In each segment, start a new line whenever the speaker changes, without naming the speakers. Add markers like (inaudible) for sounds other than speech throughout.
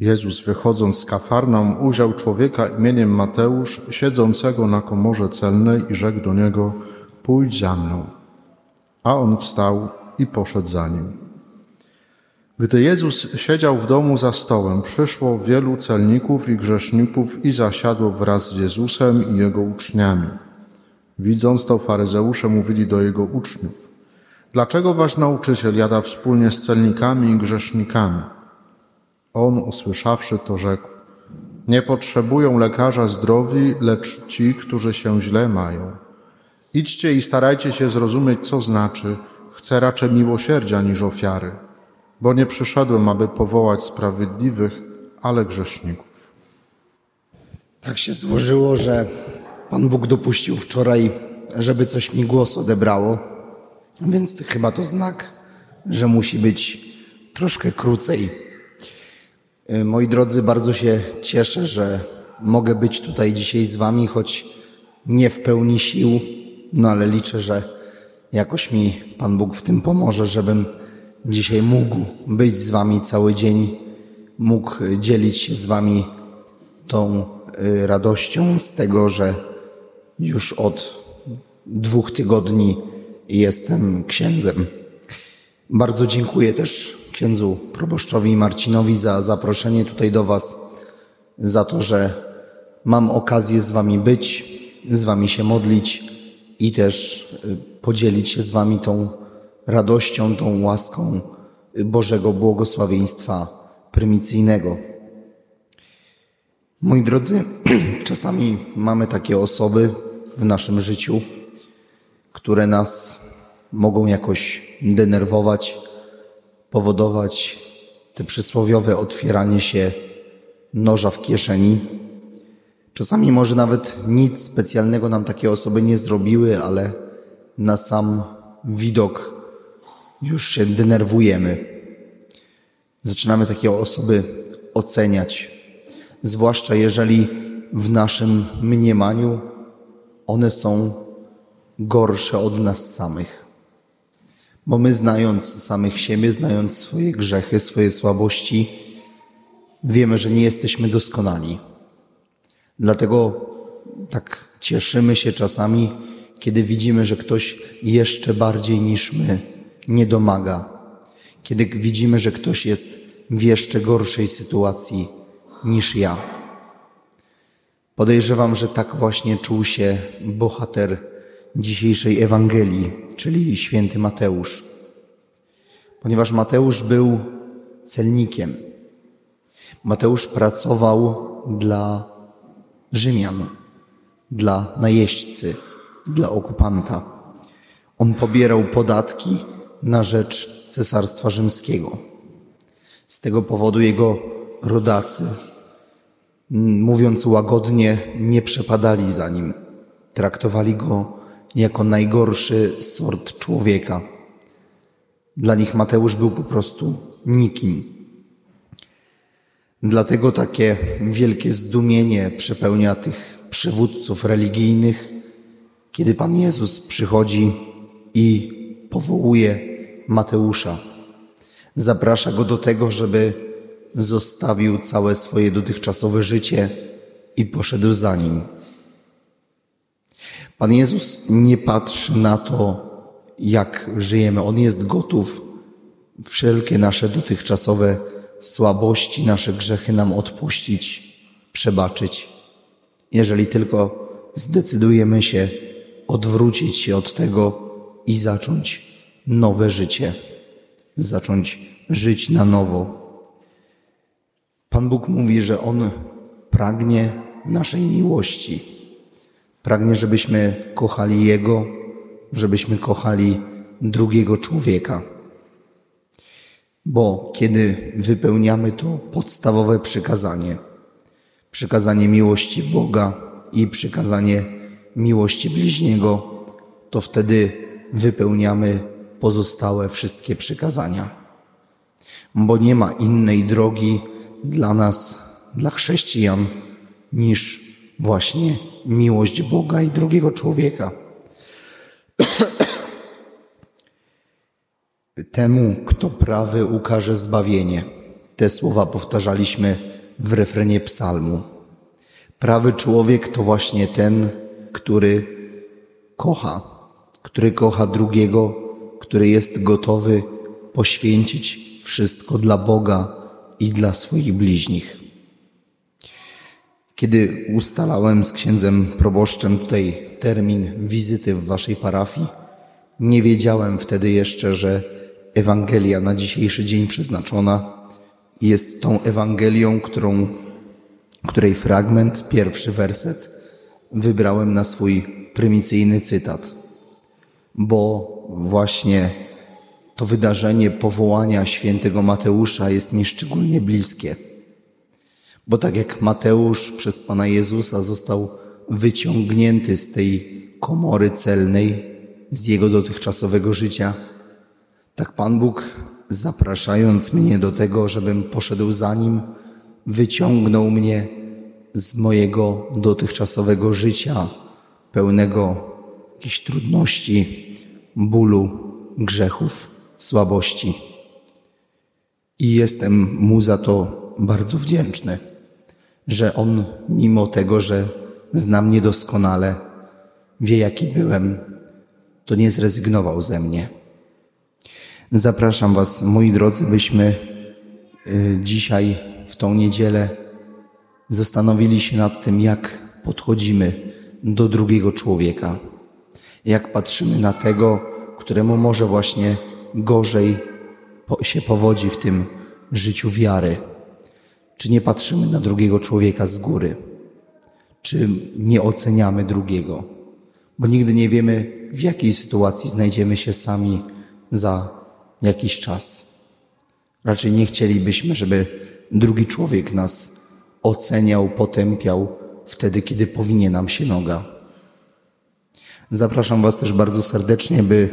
Jezus, wychodząc z Kafarnaum, ujrzał człowieka imieniem Mateusz, siedzącego na komorze celnej i rzekł do niego, pójdź za mną. A on wstał i poszedł za nim. Gdy Jezus siedział w domu za stołem, przyszło wielu celników i grzeszników i zasiadło wraz z Jezusem i Jego uczniami. Widząc to, faryzeusze mówili do Jego uczniów, dlaczego wasz nauczyciel jada wspólnie z celnikami i grzesznikami? On, usłyszawszy to, rzekł, nie potrzebują lekarza zdrowi, lecz ci, którzy się źle mają. Idźcie i starajcie się zrozumieć, co znaczy, chcę raczej miłosierdzia niż ofiary bo nie przyszedłem, aby powołać sprawiedliwych, ale grzeszników.
Tak się złożyło, że Pan Bóg dopuścił wczoraj, żeby coś mi głos odebrało, więc chyba to znak, że musi być troszkę krócej. Moi drodzy, bardzo się cieszę, że mogę być tutaj dzisiaj z Wami, choć nie w pełni sił, no ale liczę, że jakoś mi Pan Bóg w tym pomoże, żebym dzisiaj mógł być z Wami cały dzień, mógł dzielić się z Wami tą y, radością z tego, że już od dwóch tygodni jestem księdzem. Bardzo dziękuję też księdzu proboszczowi Marcinowi za zaproszenie tutaj do Was, za to, że mam okazję z Wami być, z Wami się modlić i też y, podzielić się z Wami tą radością, tą łaską Bożego błogosławieństwa prymicyjnego. Moi drodzy, (clears throat) czasami mamy takie osoby w naszym życiu, które nas mogą jakoś denerwować, powodować te przysłowiowe otwieranie się noża w kieszeni. Czasami może nawet nic specjalnego nam takie osoby nie zrobiły, ale na sam widok już się denerwujemy. Zaczynamy takie osoby oceniać, zwłaszcza jeżeli w naszym mniemaniu one są gorsze od nas samych. Bo my, znając samych siebie, znając swoje grzechy, swoje słabości, wiemy, że nie jesteśmy doskonali. Dlatego tak cieszymy się czasami, kiedy widzimy, że ktoś jeszcze bardziej niż my nie domaga, kiedy widzimy, że ktoś jest w jeszcze gorszej sytuacji niż ja. Podejrzewam, że tak właśnie czuł się bohater dzisiejszej Ewangelii, czyli święty Mateusz. Ponieważ Mateusz był celnikiem. Mateusz pracował dla Rzymian, dla najeźdźcy, dla okupanta. On pobierał podatki na rzecz Cesarstwa Rzymskiego. Z tego powodu jego rodacy, mówiąc łagodnie, nie przepadali za nim. Traktowali go jako najgorszy sort człowieka. Dla nich Mateusz był po prostu nikim. Dlatego takie wielkie zdumienie przepełnia tych przywódców religijnych, kiedy Pan Jezus przychodzi i powołuje Mateusza. Zaprasza go do tego, żeby zostawił całe swoje dotychczasowe życie i poszedł za nim. Pan Jezus nie patrzy na to, jak żyjemy. On jest gotów wszelkie nasze dotychczasowe słabości, nasze grzechy nam odpuścić, przebaczyć, jeżeli tylko zdecydujemy się odwrócić się od tego i zacząć nowe życie, zacząć żyć na nowo. Pan Bóg mówi, że On pragnie naszej miłości. Pragnie, żebyśmy kochali Jego, żebyśmy kochali drugiego człowieka. Bo kiedy wypełniamy to podstawowe przykazanie, przykazanie miłości Boga i przykazanie miłości bliźniego, to wtedy wypełniamy pozostałe wszystkie przykazania. Bo nie ma innej drogi dla nas, dla chrześcijan, niż właśnie miłość Boga i drugiego człowieka. (clears throat) Temu, kto prawy, ukaże zbawienie. te słowa powtarzaliśmy w refrenie psalmu. Prawy człowiek to właśnie ten, który kocha, który kocha drugiego, który jest gotowy poświęcić wszystko dla Boga i dla swoich bliźnich. Kiedy ustalałem z księdzem proboszczem tutaj termin wizyty w waszej parafii, nie wiedziałem wtedy jeszcze, że Ewangelia na dzisiejszy dzień przeznaczona jest tą Ewangelią, którą, której fragment, pierwszy werset, wybrałem na swój prymicyjny cytat, bo właśnie to wydarzenie powołania świętego Mateusza jest mi szczególnie bliskie. Bo tak jak Mateusz przez Pana Jezusa został wyciągnięty z tej komory celnej, z jego dotychczasowego życia, tak Pan Bóg, zapraszając mnie do tego, żebym poszedł za nim, wyciągnął mnie z mojego dotychczasowego życia, pełnego jakichś trudności, bólu, grzechów, słabości. I jestem mu za to bardzo wdzięczny, że on, mimo tego, że zna mnie doskonale, wie jaki byłem, to nie zrezygnował ze mnie. Zapraszam Was, moi drodzy, byśmy y, dzisiaj, w tą niedzielę, zastanowili się nad tym, jak podchodzimy do drugiego człowieka, jak patrzymy na tego, któremu może właśnie gorzej się powodzi w tym życiu wiary. Czy nie patrzymy na drugiego człowieka z góry? Czy nie oceniamy drugiego? Bo nigdy nie wiemy, w jakiej sytuacji znajdziemy się sami za jakiś czas. Raczej nie chcielibyśmy, żeby drugi człowiek nas oceniał, potępiał wtedy, kiedy powinie nam się noga. Zapraszam Was też bardzo serdecznie, by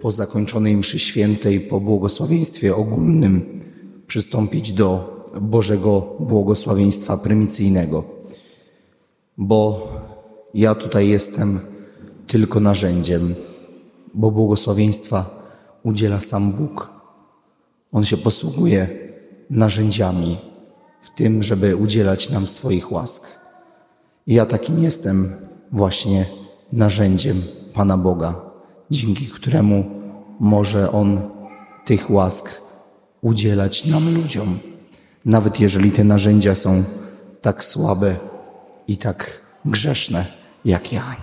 po zakończonej mszy świętej, po błogosławieństwie ogólnym przystąpić do Bożego błogosławieństwa prymicyjnego. Bo ja tutaj jestem tylko narzędziem, bo błogosławieństwa udziela sam Bóg. On się posługuje narzędziami w tym, żeby udzielać nam swoich łask. I ja takim jestem właśnie narzędziem Pana Boga, dzięki któremu może On tych łask udzielać nam ludziom, nawet jeżeli te narzędzia są tak słabe i tak grzeszne jak ja.